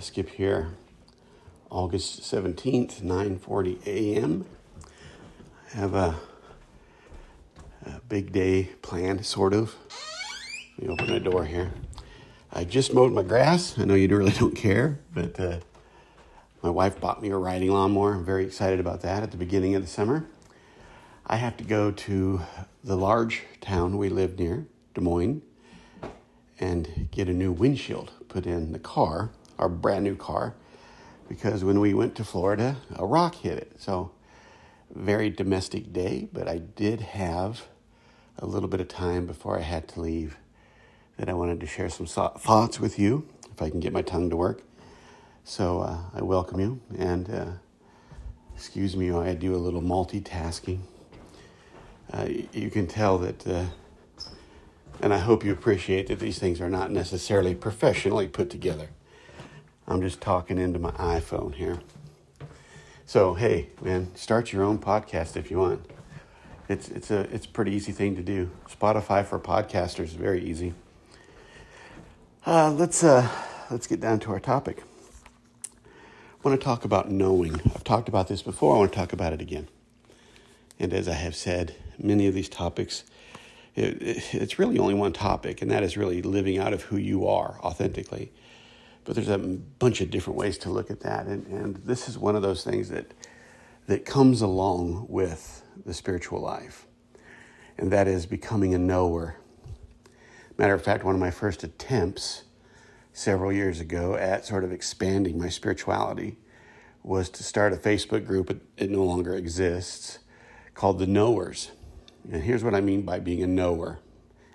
Skip here. August 17th, 9:40 a.m. I have a, a, big day planned, sort of. Let me open the door here. I just mowed my grass. I know you really don't care, but uh, my wife bought me a riding lawnmower. I'm very excited about that at the beginning of the summer. I have to go to the large town we live near, Des Moines, and get a new windshield put in the car, our brand new car, because when we went to Florida, a rock hit it. So, very domestic day, but I did have a little bit of time before I had to leave that I wanted to share some thoughts with you, if I can get my tongue to work. So, uh, I welcome you, and uh, excuse me I do a little multitasking. Uh, you can tell that uh, and I hope you appreciate that these things are not necessarily professionally put together. I'm just talking into my iPhone here. So, hey, man, start your own podcast if you want. It's, it's, a, it's a pretty easy thing to do. Spotify for podcasters is very easy. Uh, let's, uh, let's get down to our topic. I want to talk about knowing. I've talked about this before. I want to talk about it again. And as I have said, many of these topics it, it's really only one topic, and that is really living out of who you are authentically. But there's a bunch of different ways to look at that, and, and this is one of those things that that comes along with the spiritual life, and that is becoming a knower. Matter of fact, one of my first attempts several years ago at sort of expanding my spirituality was to start a Facebook group. It, no longer exists called the Knowers and here's what I mean by being a knower.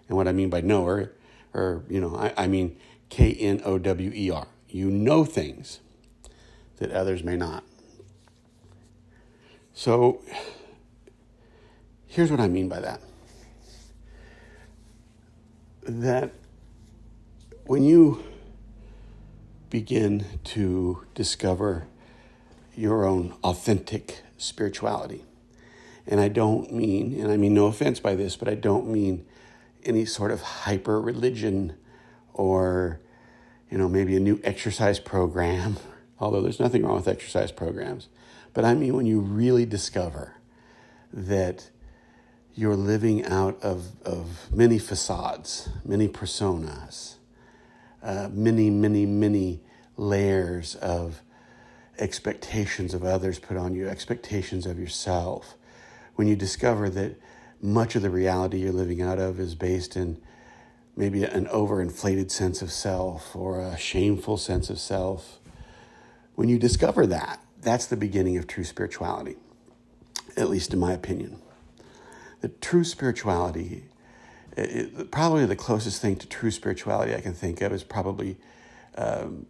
And what I mean by knower, or, you know, I, I mean K N O W E R. You know things that others may not. So here's what I mean by that that when you begin to discover your own authentic spirituality, and I don't mean, and I mean no offense by this, but I don't mean any sort of hyper religion or, you know, maybe a new exercise program, although there's nothing wrong with exercise programs. But I mean when you really discover that you're living out of, of many facades, many personas, uh, many, many, many layers of expectations of others put on you, expectations of yourself, when you discover that much of the reality you're living out of is based in maybe an overinflated sense of self or a shameful sense of self, when you discover that, that's the beginning of true spirituality, at least in my opinion. The true spirituality, it, probably the closest thing to true spirituality I can think of is probably, um,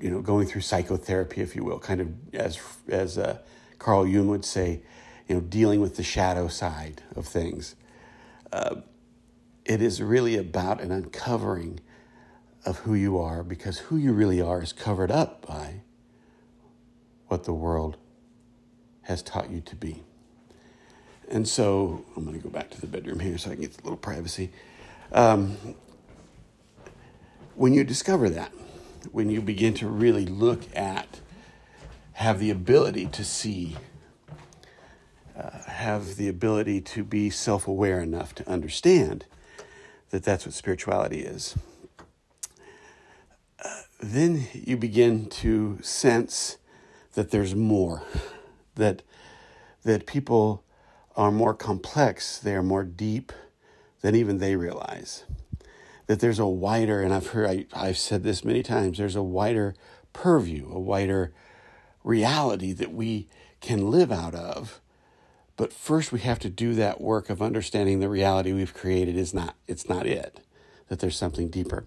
you know, going through psychotherapy, if you will, kind of as as uh, Carl Jung would say, you know, dealing with the shadow side of things. Uh, it is really about an uncovering of who you are because who you really are is covered up by what the world has taught you to be. And so I'm going to go back to the bedroom here so I can get a little privacy. Um, when you discover that, when you begin to really look at, have the ability to see uh, have the ability to be self aware enough to understand that that's what spirituality is. Uh, then you begin to sense that there's more, that, that people are more complex, they are more deep than even they realize. That there's a wider, and I've heard, I, I've said this many times, there's a wider purview, a wider reality that we can live out of but first we have to do that work of understanding the reality we've created is not it's not it. That there's something deeper,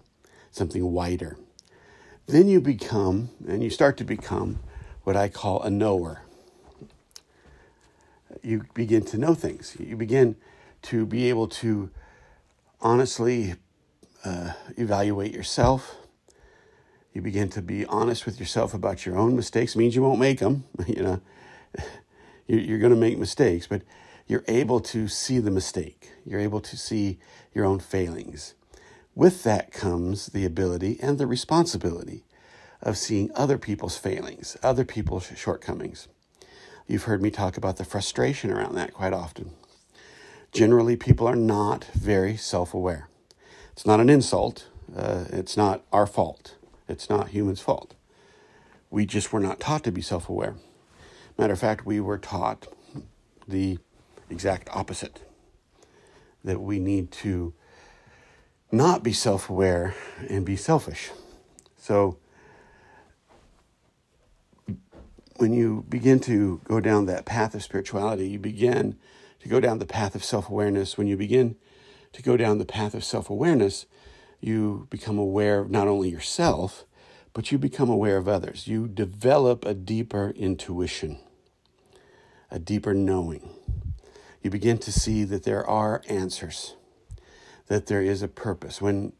something wider. Then you become and you start to become what I call a knower. You begin to know things. You begin to be able to honestly uh, evaluate yourself. You begin to be honest with yourself about your own mistakes. It means you won't make them, you know you're going to make mistakes, but you're able to see the mistake. You're able to see your own failings. with that comes the ability and the responsibility of seeing other people's failings, other people's shortcomings. You've heard me talk about the frustration around that quite often. Generally, people are not very self aware. It's not an insult, uh, it's not our fault, it's not humans' fault. We just were not taught to be self aware. Matter of fact, we were taught the exact opposite that we need to not be self aware and be selfish. So, when you begin to go down that path of spirituality, you begin to go down the path of self awareness. When you begin to go down the path of self awareness, you become aware of not only yourself, but you become aware of others. You develop a deeper intuition, a deeper knowing. You begin to see that there are answers, that there is a purpose. When,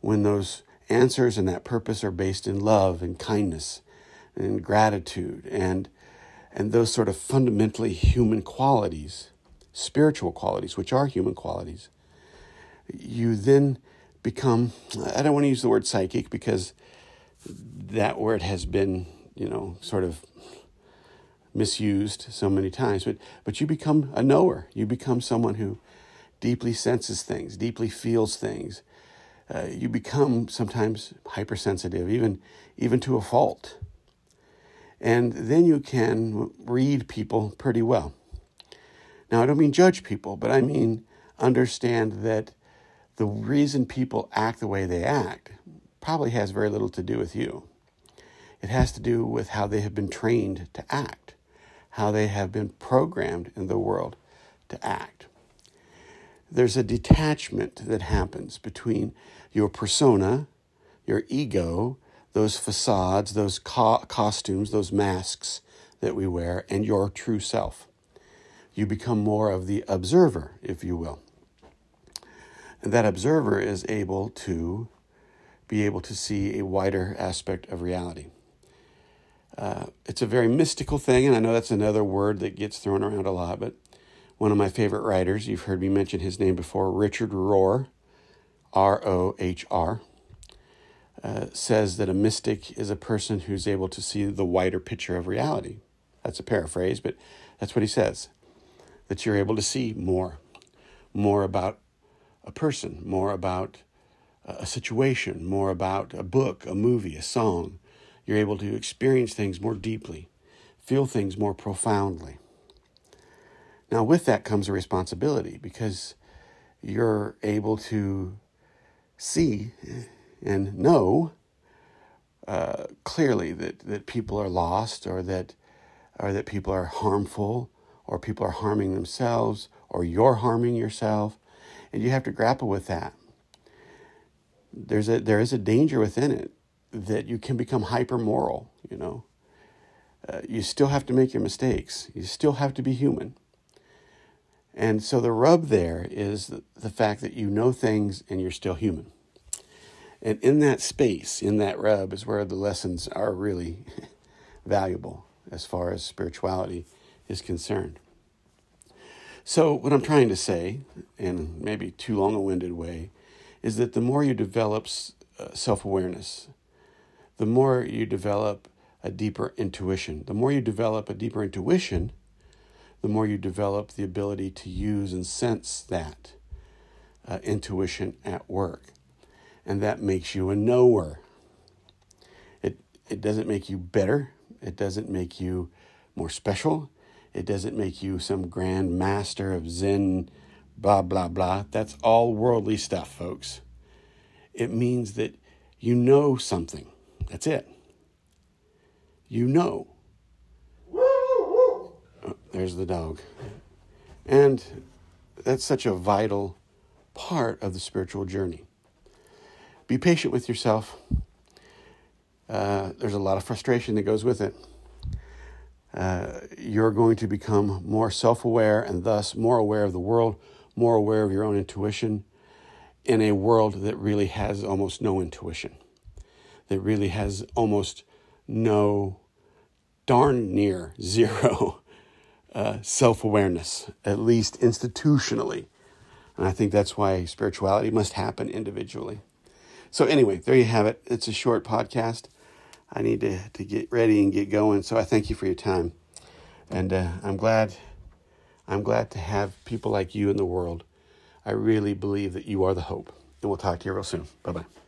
when those answers and that purpose are based in love and kindness and gratitude and, and those sort of fundamentally human qualities, spiritual qualities, which are human qualities, you then become, I don't want to use the word psychic because that word has been, you know, sort of misused so many times, but, but you become a knower. You become someone who deeply senses things, deeply feels things. Uh, you become sometimes hypersensitive, even, even to a fault. And then you can read people pretty well. Now, I don't mean judge people, but I mean understand that the reason people act the way they act probably has very little to do with you. It has to do with how they have been trained to act how they have been programmed in the world to act. There's a detachment that happens between your persona, your ego, those facades, those co- costumes, those masks that we wear, and your true self. You become more of the observer, if you will. And that observer is able to be able to see a wider aspect of reality. Uh, it's a very mystical thing, and I know that's another word that gets thrown around a lot, but one of my favorite writers, you've heard me mention his name before, Richard Rohr, R O H R, uh, says that a mystic is a person who's able to see the wider picture of reality. That's a paraphrase, but that's what he says. That you're able to see more, more about a person, more about a situation, more about a book, a movie, a song, you're able to experience things more deeply, feel things more profoundly. Now, with that comes a responsibility because you're able to see and know uh, clearly that, that people are lost or that, or that people are harmful or people are harming themselves or you're harming yourself. And you have to grapple with that. There's a, there is a danger within it that you can become hyper moral, you know. Uh, you still have to make your mistakes. You still have to be human. And so the rub there is the fact that you know things and you're still human. And in that space, in that rub, is where the lessons are really valuable as far as spirituality is concerned. So, what I'm trying to say, in maybe too long a winded way, is that the more you develop uh, self awareness, the more you develop a deeper intuition. The more you develop a deeper intuition, the more you develop the ability to use and sense that uh, intuition at work. And that makes you a knower. It, it doesn't make you better, it doesn't make you more special, it doesn't make you some grand master of Zen, blah, blah, blah. That's all worldly stuff, folks. It means that you know something that's it. You know. Oh, there's the dog. And that's such a vital part of the spiritual journey. Be patient with yourself. Uh, there's a lot of frustration that goes with it. Uh, you're going to become more self aware and thus more aware of the world, more aware of your own intuition in a world that really has almost no intuition that really has almost no, darn near zero uh, self awareness, at least institutionally. And I think that's why spirituality must happen individually. So, anyway, there you have it. It's a short podcast. I need to, to get ready and get going. So, I thank you for your time. And uh, I'm glad. I'm glad to have people like you in the world. I really believe that you are the hope. And we'll talk to you real soon. Bye bye.